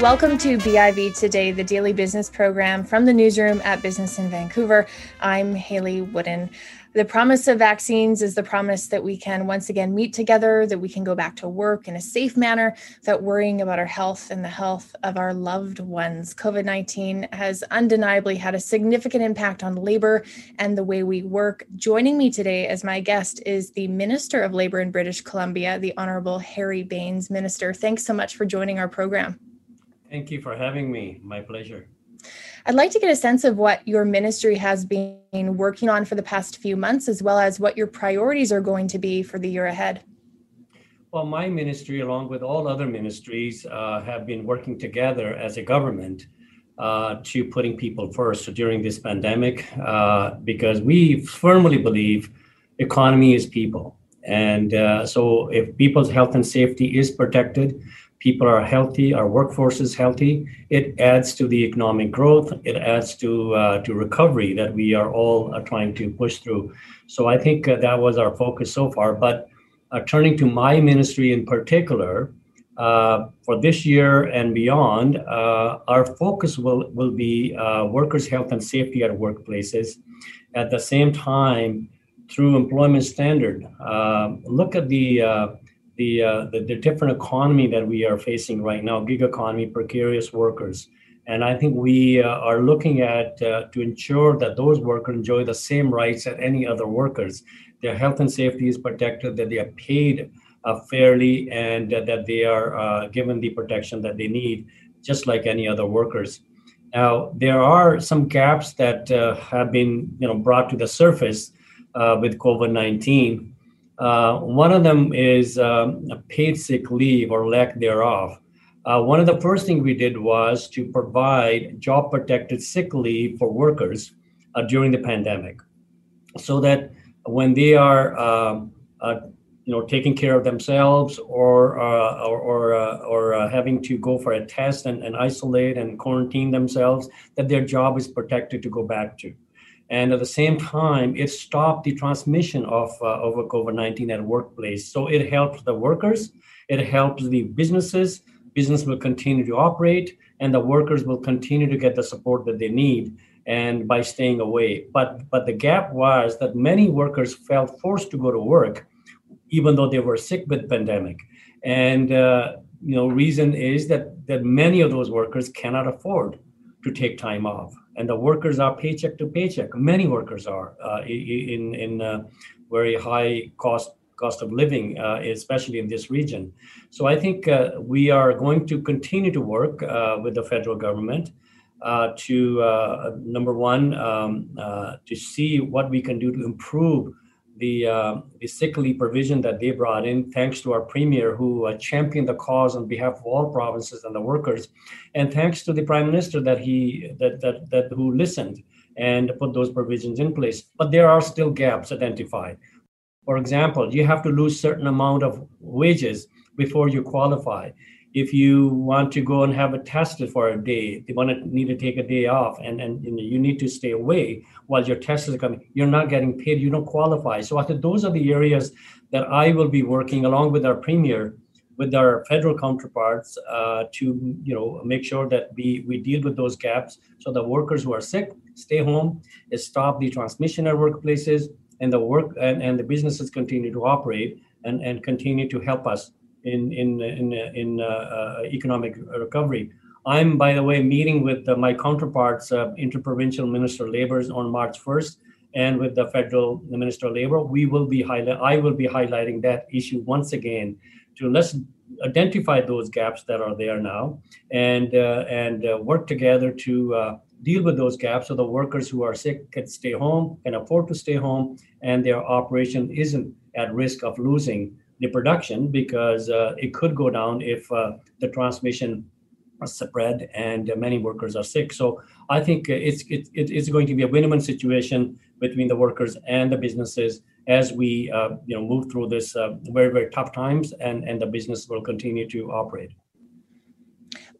Welcome to BIV Today, the daily business program from the newsroom at Business in Vancouver. I'm Hayley Woodin. The promise of vaccines is the promise that we can once again meet together, that we can go back to work in a safe manner, that worrying about our health and the health of our loved ones. COVID 19 has undeniably had a significant impact on labor and the way we work. Joining me today as my guest is the Minister of Labor in British Columbia, the Honorable Harry Bains. Minister, thanks so much for joining our program. Thank you for having me. My pleasure. I'd like to get a sense of what your ministry has been working on for the past few months, as well as what your priorities are going to be for the year ahead. Well, my ministry, along with all other ministries, uh, have been working together as a government uh, to putting people first during this pandemic, uh, because we firmly believe economy is people. And uh, so, if people's health and safety is protected, people are healthy, our workforce is healthy, it adds to the economic growth, it adds to uh, to recovery that we are all uh, trying to push through. So I think uh, that was our focus so far. But uh, turning to my ministry in particular, uh, for this year and beyond, uh, our focus will will be workers' health and safety at workplaces. At the same time, through employment standard, look at the the, uh, the, the different economy that we are facing right now, gig economy, precarious workers. And I think we uh, are looking at uh, to ensure that those workers enjoy the same rights as any other workers. Their health and safety is protected, that they are paid uh, fairly, and that they are uh, given the protection that they need, just like any other workers. Now, there are some gaps that uh, have been, you know, brought to the surface with COVID-19 uh, one of them is um, paid sick leave or lack thereof. Uh, one of the first things we did was to provide job protected sick leave for workers uh, during the pandemic so that when they are um, uh, you know taking care of themselves or uh, or or, uh, or having to go for a test and, and isolate and quarantine themselves that their job is protected to go back to and at the same time it stopped the transmission of uh, over covid-19 at workplace. So it helps the workers it helps the businesses business will continue to operate and the workers will continue to get the support that they need and by staying away. But but the gap was that many workers felt forced to go to work even though they were sick with pandemic. And uh, you know reason is that that many of those workers cannot afford to take time off and the workers are paycheck to paycheck. Many workers are uh, in in uh, very high cost cost of living, uh, especially in this region. So I think uh, we are going to continue to work uh, with the federal government uh, to number one um, to see what we can do to improve the, uh, the sick leave provision that they brought in, thanks to our premier who uh, championed the cause on behalf of all provinces and the workers, and thanks to the prime minister that he that that, that who listened and put those provisions in place. But there are still gaps identified. For example, you have to lose certain amount of wages before you qualify if you want to go and have it tested for a day, they want to need to take a day off and, and you, know, you need to stay away while your test is coming. You're not getting paid, you don't qualify. So I think those are the areas that I will be working along with our premier, with our federal counterparts uh, to you know make sure that we, we deal with those gaps so the workers who are sick stay home, stop the transmission at workplaces, and the work and, and the businesses continue to operate and, and continue to help us in in in, in uh, uh, economic recovery. I'm, by the way, meeting with uh, my counterparts, interprovincial minister of labor, on March 1st, and with the federal minister of labor. We will be highlight. I will be highlighting that issue once again to let's identify those gaps that are there now and uh, and uh, work together to uh, deal with those gaps so the workers who are sick can stay home can afford to stay home and their operation isn't at risk of losing the production because uh, it could go down if uh, the transmission spread and many workers are sick. So I think it's it, it's going to be a win-win situation between the workers and the businesses as we uh, you know move through this uh, very very tough times and and the business will continue to operate.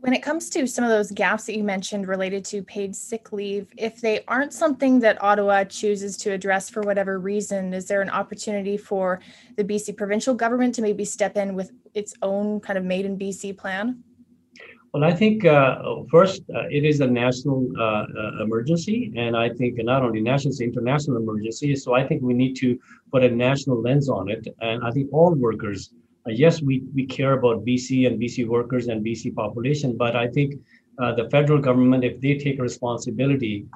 When it comes to some of those gaps that you mentioned related to paid sick leave, if they aren't something that Ottawa chooses to address for whatever reason, is there an opportunity for the BC provincial government to maybe step in with its own kind of made in BC plan? Well, I think uh, first uh, it is a national uh, uh emergency, and I think not only national, it's international emergency. So I think we need to put a national lens on it, and I think all workers. Uh, yes, we we care about BC and BC workers and BC population, but I think uh, the federal government, if they take responsibility,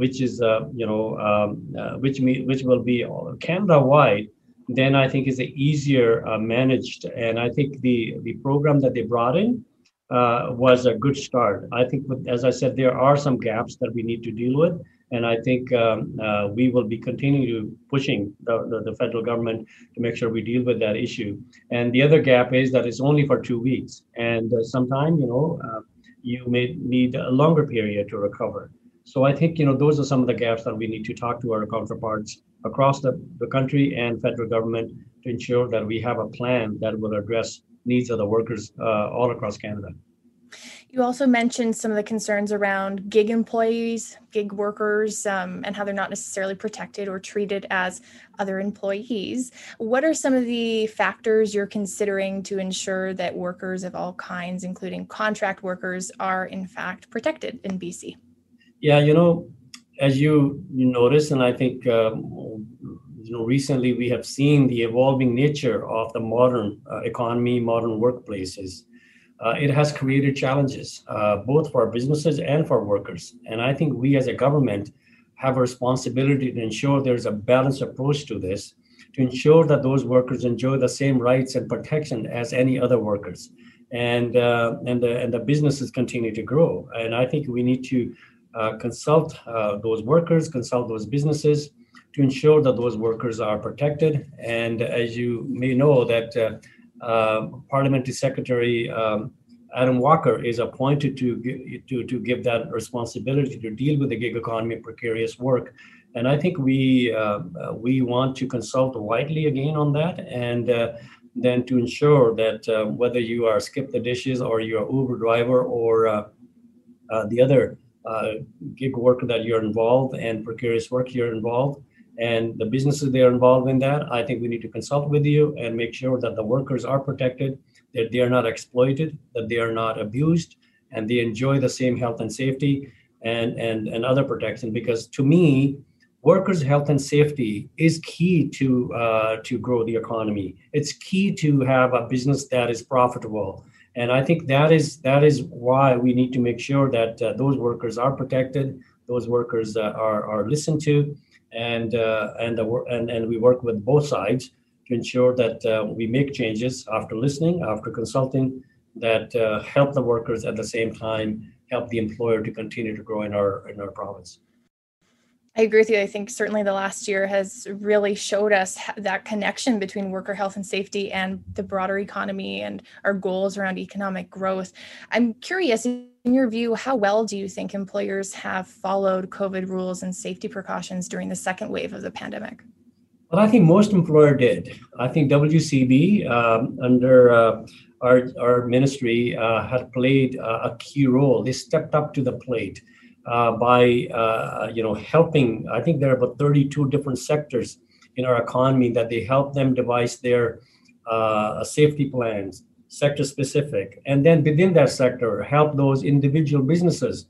which is you know um, which which will be Canada wide, then I think is easier managed, and I think the the program that they brought in uh, was a good start. I think, as I said, there are some gaps that we need to deal with, and I think um, uh, we will be continuing to pushing the, the, the, federal government to make sure we deal with that issue. And the other gap is that it's only for two weeks, and uh, sometime you know uh, you may need a longer period to recover. So I think you know those are some of the gaps that we need to talk to our counterparts across the, the country and federal government to ensure that we have a plan that will address needs of the workers uh, all across Canada. You also mentioned some of the concerns around gig employees, gig workers, um, and how they're not necessarily protected or treated as other employees. What are some of the factors you're considering to ensure that workers of all kinds, including contract workers, are in fact protected in BC? Yeah, you know, as you notice, and I think um, you know, recently we have seen the evolving nature of the modern uh, economy, modern workplaces. Uh, it has created challenges, uh, both for businesses and for workers. And I think we as a government have a responsibility to ensure there's a balanced approach to this, to ensure that those workers enjoy the same rights and protection as any other workers. And, uh, and, the, and the businesses continue to grow. And I think we need to uh, consult uh, those workers, consult those businesses, to ensure that those workers are protected. And as you may know, that uh, Parliamentary Secretary um, Adam Walker is appointed to, to, to give that responsibility to deal with the gig economy precarious work. And I think we uh, we want to consult widely again on that, and uh, then to ensure that uh, whether you are SkipTheDishes or you're Uber driver or uh, the other gig worker that you're involved and precarious work you're involved, and the businesses they are involved in that, I think we need to consult with you and make sure that the workers are protected, that they are not exploited, that they are not abused, and they enjoy the same health and safety and and and other protection. Because to me, workers' health and safety is key to uh, to grow the economy. It's key to have a business that is profitable. And I think that is that is why we need to make sure that uh, those workers are protected, those workers uh, are are listened to, and uh, and the and and we work with both sides to ensure that uh, we make changes after listening, after consulting, that uh, help the workers at the same time help the employer to continue to grow in our in our province. I agree with you. I think certainly the last year has really showed us that connection between worker health and safety and the broader economy and our goals around economic growth. I'm curious, in your view, how well do you think employers have followed COVID rules and safety precautions during the second wave of the pandemic? Well, I think most employer did. I think WCB um, under uh, our, our ministry uh, had played uh, a key role. They stepped up to the plate uh, by uh, you know helping. I think there are about 32 different sectors in our economy that they help them devise their uh, safety plans, sector specific, and then within that sector help those individual businesses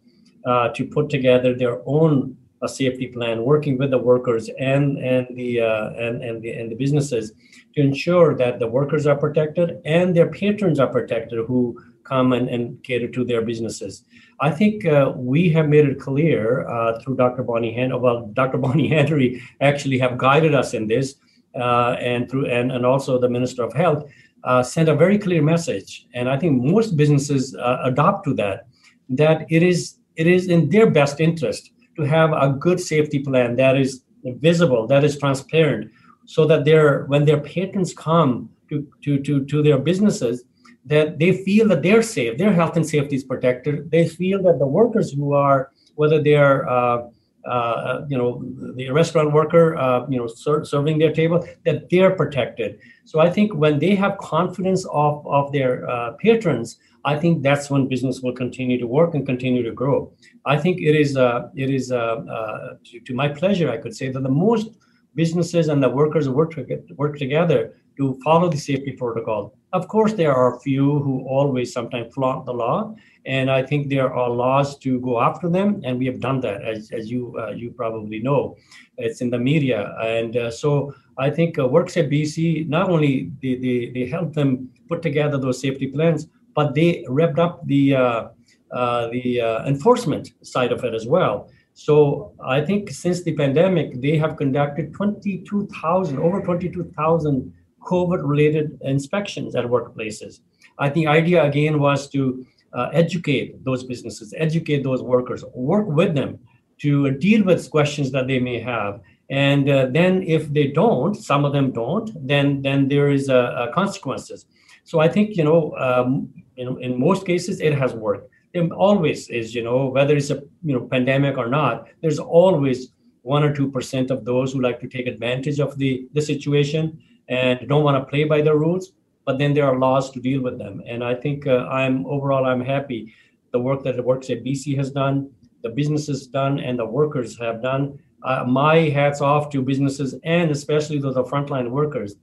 uh, to put together their own uh, safety plan, working with the workers and and the uh, and and the and the businesses to ensure that the workers are protected and their patrons are protected who come and, and cater to their businesses. I think uh, we have made it clear uh, through Dr. Bonnie Hen- well, Dr. Bonnie Henry actually have guided us in this, uh, and through and, and also the Minister of Health uh, sent a very clear message. And I think most businesses uh, adopt to that that it is it is in their best interest to have a good safety plan that is visible, that is transparent, so that their when their patrons come to to to, to their businesses that they feel that they're safe, their health and safety is protected. They feel that the workers who are, whether they're, uh, uh, you know, the restaurant worker, uh, you know, ser- serving their table, that they're protected. So I think when they have confidence of of their uh, patrons, I think that's when business will continue to work and continue to grow. I think it is, uh, it is uh, to, to my pleasure, I could say that the most businesses and the workers work, to, work together to follow the safety protocol. Of course, there are a few who always sometimes flaunt the law, and I think there are laws to go after them, and we have done that, as, as you uh, you probably know. It's in the media, and uh, so I think uh, at BC not only they, they, they helped them put together those safety plans, but they revved up the uh, uh, the uh, enforcement side of it as well. So I think since the pandemic, they have conducted 22,000, over 22,000 COVID-related inspections at workplaces. I think the idea again was to uh, educate those businesses, educate those workers, work with them to deal with questions that they may have. And uh, then if they don't, some of them don't, then then there is uh, consequences. So I think you know, um, know, in most cases it has worked. It always is, you know, whether it's a you know pandemic or not. There's always one or two percent of those who like to take advantage of the the situation and don't want to play by the rules but then there are laws to deal with them and i think uh, i'm overall i'm happy the work that the WorkSafe BC has done the businesses done and the workers have done uh, my hats off to businesses and especially those the frontline workers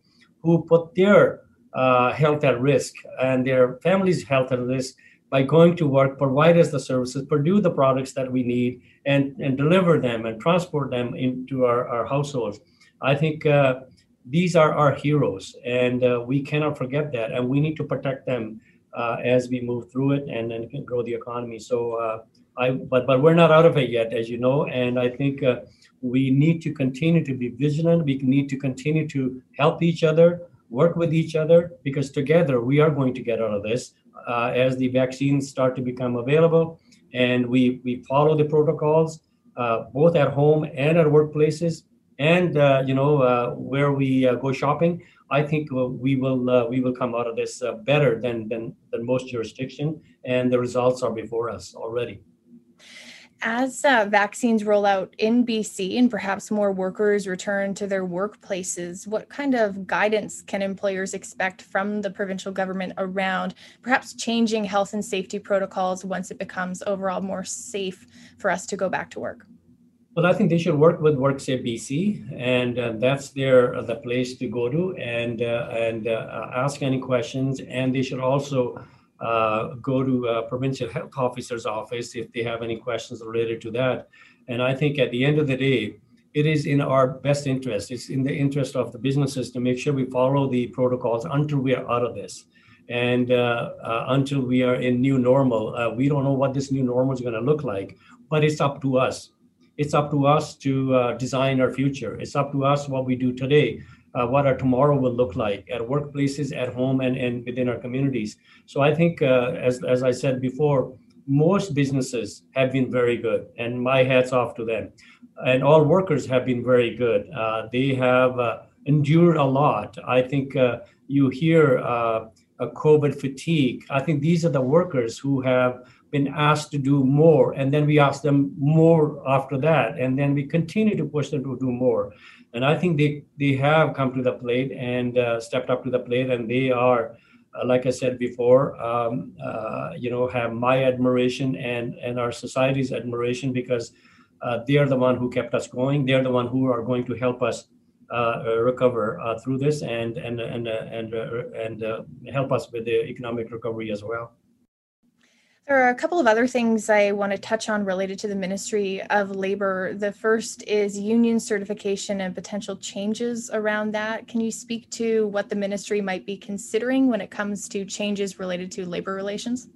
who put their uh, health at risk and their families' health at risk by going to work, provide us the services, produce the products that we need, and, and deliver them and transport them into our, our households. I think uh, these are our heroes, and uh, we cannot forget that, and we need to protect them uh, as we move through it and then grow the economy. So, uh, I but but we're not out of it yet, as you know, and I think uh, we need to continue to be vigilant. We need to continue to help each other, work with each other, because together we are going to get out of this uh, as the vaccines start to become available, and we we follow the protocols both at home and at workplaces and uh, you know uh, where we uh, go shopping i think we will we will come out of this better than, than than most jurisdiction and the results are before us already as uh, vaccines roll out in BC and perhaps more workers return to their workplaces, what kind of guidance can employers expect from the provincial government around perhaps changing health and safety protocols once it becomes overall more safe for us to go back to work? Well, I think they should work with WorkSafe BC, and uh, that's their uh, the place to go to and uh, and uh, ask any questions. And they should also uh, go to provincial health officer's office if they have any questions related to that. And I think at the end of the day, it is in our best interest. It's in the interest of the businesses to make sure we follow the protocols until we are out of this. And uh, until we are in new normal, we don't know what this new normal is going to look like, but it's up to us it's up to us to uh, design our future. It's up to us what we do today, uh, what our tomorrow will look like at workplaces, at home, and, and within our communities. So I think, uh, as, as I said before, most businesses have been very good, and my hat's off to them. And all workers have been very good. Uh, they have uh, endured a lot. I think you hear a COVID fatigue. I think these are the workers who have been asked to do more and then we ask them more after that and then we continue to push them to do more. And i think they they have come to the plate and uh, stepped up to the plate and they are uh, like i said before um, uh, you know have my admiration and and our society's admiration because uh, they are the one who kept us going. They're the one who are going to help us uh, recover uh, through this and and and and and help us with the economic recovery as well there are a couple of other things I want to touch on related to the Ministry of Labor. The first is union certification and potential changes around that. Can you speak to what the ministry might be considering when it comes to changes related to labor relations?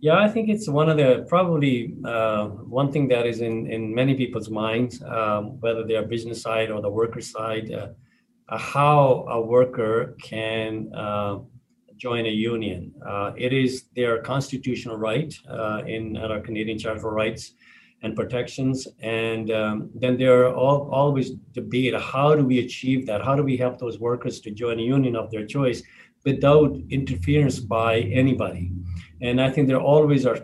Yeah, I think it's one of the probably uh, one thing that is in, in many people's minds, um, whether they are business side or the worker side, uh, how a worker can uh, join a union. Uh, it is their constitutional right uh, in our Canadian Charter of Rights and Protections. And um, then there are all, always debate how do we achieve that? How do we help those workers to join a union of their choice without interference by anybody? And I think there always are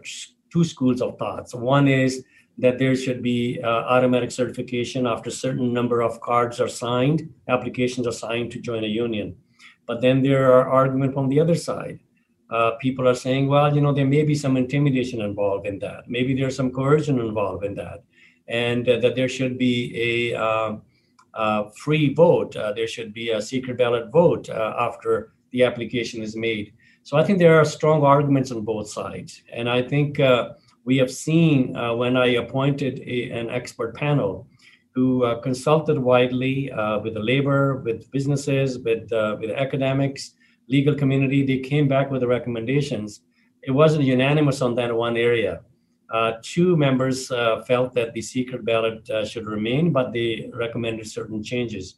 two schools of thoughts. One is that there should be uh, automatic certification after a certain number of cards are signed, applications are signed to join a union. But then there are arguments from the other side. Uh, people are saying, well, you know, there may be some intimidation involved in that. Maybe there's some coercion involved in that, and uh, that there should be a uh, uh, free vote. Uh, there should be a secret ballot vote uh, after the application is made. So I think there are strong arguments on both sides. And I think uh, we have seen when I appointed a, an expert panel who uh, consulted widely with the labor, with businesses, with, with academics, legal community, they came back with the recommendations. It wasn't unanimous on that one area. Uh, two members uh, felt that the secret ballot uh, should remain, but they recommended certain changes.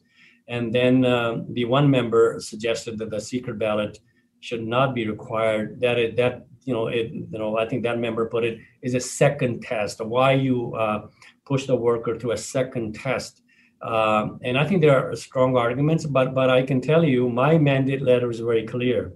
And then the one member suggested that the secret ballot should not be required. That it, that you know it you know I think that member put it is a second test. Why you uh, push the worker to a second test? Um, and I think there are strong arguments, but but I can tell you my mandate letter is very clear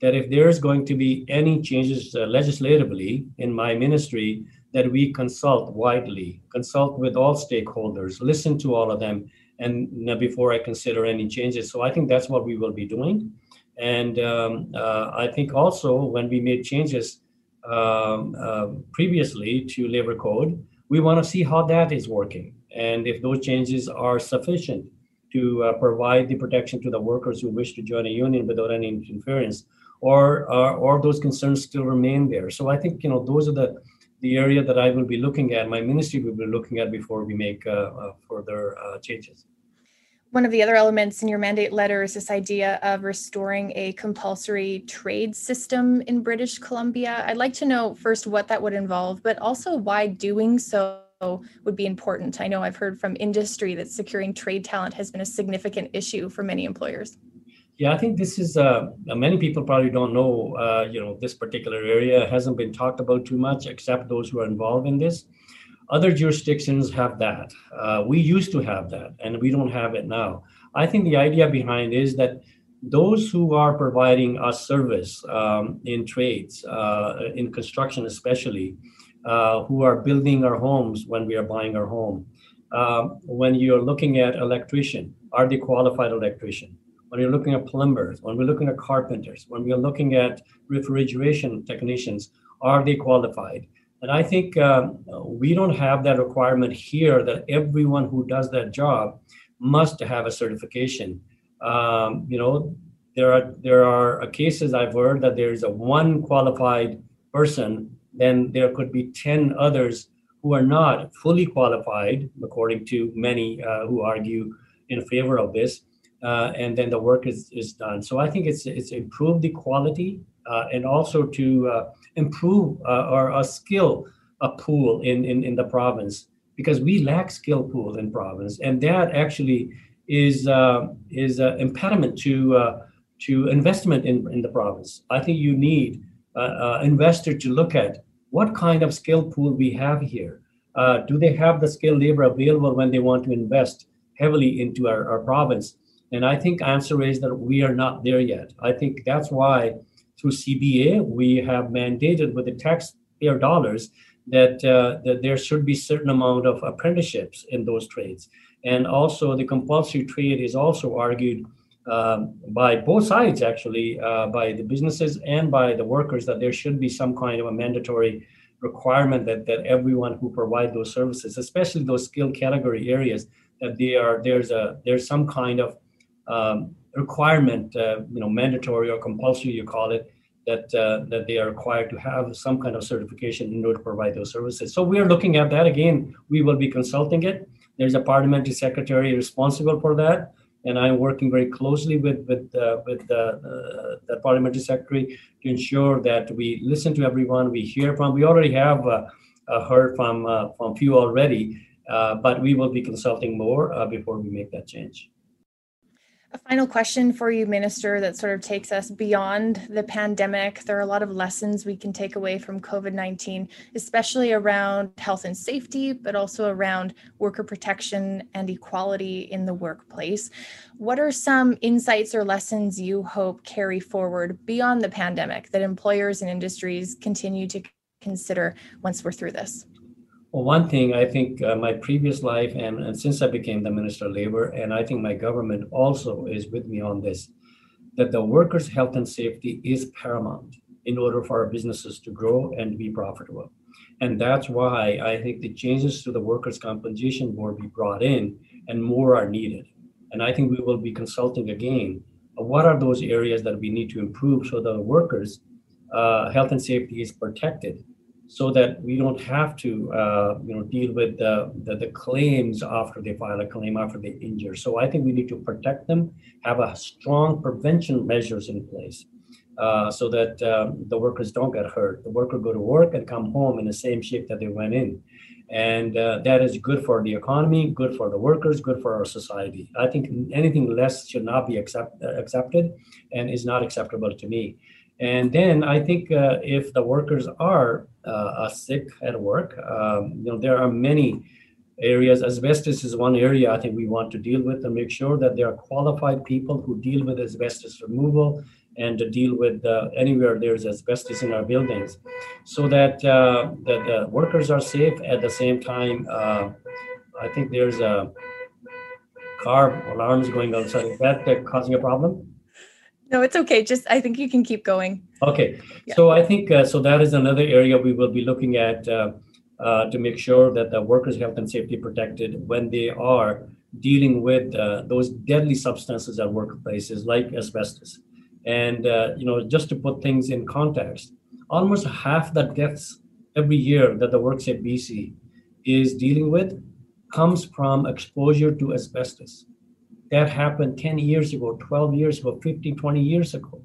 that if there is going to be any changes uh, legislatively in my ministry, that we consult widely, consult with all stakeholders, listen to all of them, and know, before I consider any changes. So I think that's what we will be doing. And um, uh, I think also when we made changes um, uh, previously to labor code, we want to see how that is working and if those changes are sufficient to uh, provide the protection to the workers who wish to join a union without any interference or uh, or those concerns still remain there. So I think you know those are the the area that I will be looking at. My ministry will be looking at before we make uh, uh further uh, changes. One of the other elements in your mandate letter is this idea of restoring a compulsory trade system in British Columbia. I'd like to know first what that would involve, but also why doing so would be important. I know I've heard from industry that securing trade talent has been a significant issue for many employers. Yeah, I think this is uh, many people probably don't know. Uh, you know, this particular area hasn't been talked about too much, except those who are involved in this. Other jurisdictions have that. Uh, we used to have that, and we don't have it now. I think the idea behind is that those who are providing us service um, in trades, uh, in construction especially, uh, who are building our homes when we are buying our home. Um, when you're looking at electrician, are they qualified electrician? when you're looking at plumbers, when we're looking at carpenters, when we're looking at refrigeration technicians, are they qualified? And I think um, we don't have that requirement here that everyone who does that job must have a certification. Um, you know, there are there are cases I've heard that there is a one qualified person, then there could be ten others who are not fully qualified, according to many uh, who argue in favor of this uh, and then the work is, is done. So I think it's it's improved the quality and also to uh, improve uh, our, our skill pool in, in in the province because we lack skill pool in province, and that actually is uh, is an impediment to uh, to investment in, in the province. I think you need uh, investor to look at what kind of skill pool we have here. do they have the skilled labor available when they want to invest heavily into our, our province? And I think answer is that we are not there yet. I think that's why through CBA we have mandated with the taxpayer dollars that uh, that there should be certain amount of apprenticeships in those trades. And also the compulsory trade is also argued um, by both sides actually, uh, by the businesses and by the workers that there should be some kind of a mandatory requirement that, that everyone who provide those services, especially those skill category areas, that they are there's a there's some kind of um, requirement, uh, you know, mandatory or compulsory, you call it, that uh, that they are required to have some kind of certification in order to provide those services. So we are looking at that again. We will be consulting it. There's a parliamentary secretary responsible for that, and I'm working very closely with with uh, with the, uh, the parliamentary secretary to ensure that we listen to everyone. We hear from. We already have uh, uh, heard from from few already, but we will be consulting more before we make that change. A final question for you, Minister, that sort of takes us beyond the pandemic. There are a lot of lessons we can take away from COVID 19, especially around health and safety, but also around worker protection and equality in the workplace. What are some insights or lessons you hope carry forward beyond the pandemic that employers and industries continue to consider once we're through this? Well, one thing I think uh, my previous life and, and since I became the Minister of Labor, and I think my government also is with me on this, that the workers' health and safety is paramount in order for our businesses to grow and be profitable. And that's why I think the changes to the Workers' Compensation Board be brought in and more are needed. And I think we will be consulting again. What are those areas that we need to improve so the workers' uh, health and safety is protected so that we don't have to uh, you know deal with the, the, the claims after they file a claim after they injure. So i think we need to protect them have a strong prevention measures in place uh, so that um, the workers don't get hurt. The worker go to work and come home in the same shape that they went in. And uh, that is good for the economy good for the workers good for our society. I think anything less should not be accept, accepted and is not acceptable to me and then I think uh, if the workers are uh, sick at work, um, you know, there are many areas. Asbestos is one area I think we want to deal with and make sure that there are qualified people who deal with asbestos removal and to deal with uh, anywhere there's asbestos in our buildings, so that uh, that the workers are safe. At the same time, uh, I think there's a car alarms going outside. Is that causing a problem? No, it's okay. Just I think you can keep going. Okay. Yeah. So I think uh, so that is another area we will be looking at uh, uh, to make sure that the workers' health and safety protected when they are dealing with uh, those deadly substances at workplaces like asbestos. And uh, you know, just to put things in context, almost half the deaths every year that the WorkSafe BC is dealing with comes from exposure to asbestos that happened 10 years ago 12 years ago 15 20 years ago.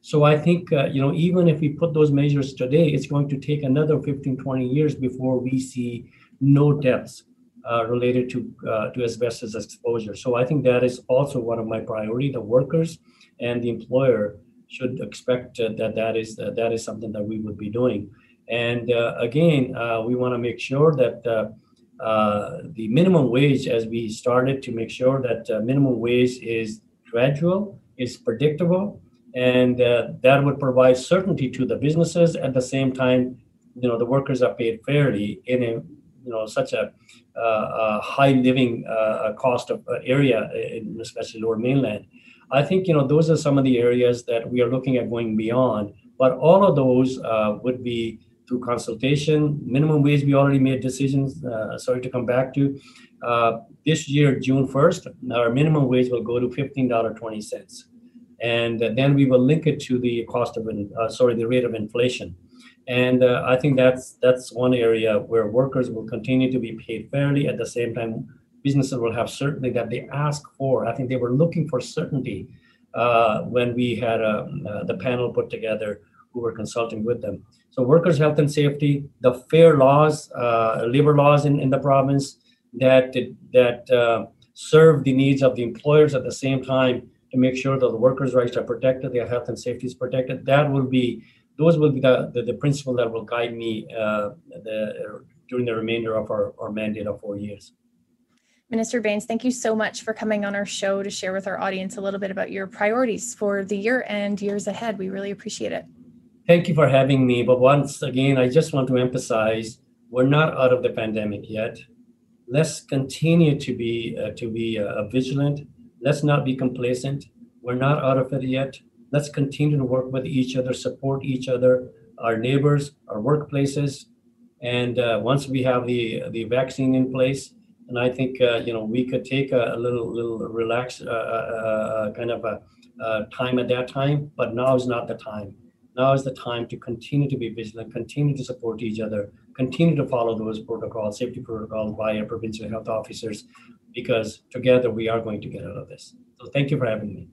So i think uh, you know even if we put those measures today it's going to take another 15 20 years before we see no deaths uh, related to uh, to asbestos exposure. So i think that is also one of my priority the workers and the employer should expect uh, that that is uh, that is something that we would be doing. And uh, again we want to make sure that the minimum wage as we started to make sure that uh, minimum wage is gradual, is predictable, and uh, that would provide certainty to the businesses. At the same time, you know the workers are paid fairly in a you know such a, uh, a high living uh, cost of area, especially Lower Mainland. I think you know those are some of the areas that we are looking at going beyond. But all of those would be through consultation. Minimum wage, we already made decisions. Uh, sorry to come back to. Uh, this year, June 1st, our minimum wage will go to $15.20. And then we will link it to the cost of, uh, sorry, the rate of inflation. And uh, I think that's that's one area where workers will continue to be paid fairly. At the same time, businesses will have certainty that they ask for. I think they were looking for certainty uh, when we had um, uh, the panel put together who were consulting with them. So workers' health and safety, the fair laws, uh, labor laws in, in the province that that uh, serve the needs of the employers at the same time to make sure that the workers' rights are protected, their health and safety is protected. That will be those will be the, the, the principle that will guide me uh, the, during the remainder of our, our mandate of four years. Minister Bains, thank you so much for coming on our show to share with our audience a little bit about your priorities for the year and years ahead. We really appreciate it. Thank you for having me. But once again, I just want to emphasize we're not out of the pandemic yet. Let's continue to be uh, to be uh, vigilant. Let's not be complacent. We're not out of it yet. Let's continue to work with each other, support each other, our neighbors, our workplaces, and uh, once we have the the vaccine in place, and I think uh, you know we could take a, a little little relax uh, uh, kind of a time at that time, but now is not the time now is the time to continue to be vigilant, continue to support each other, continue to follow those protocols, safety protocols by our provincial health officers, because together we are going to get out of this. So thank you for having me.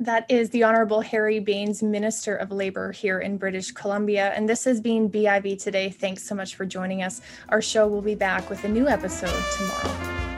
That is the Honorable Harry Bains, Minister of Labor here in British Columbia. And this has been BIV Today. Thanks so much for joining us. Our show will be back with a new episode tomorrow.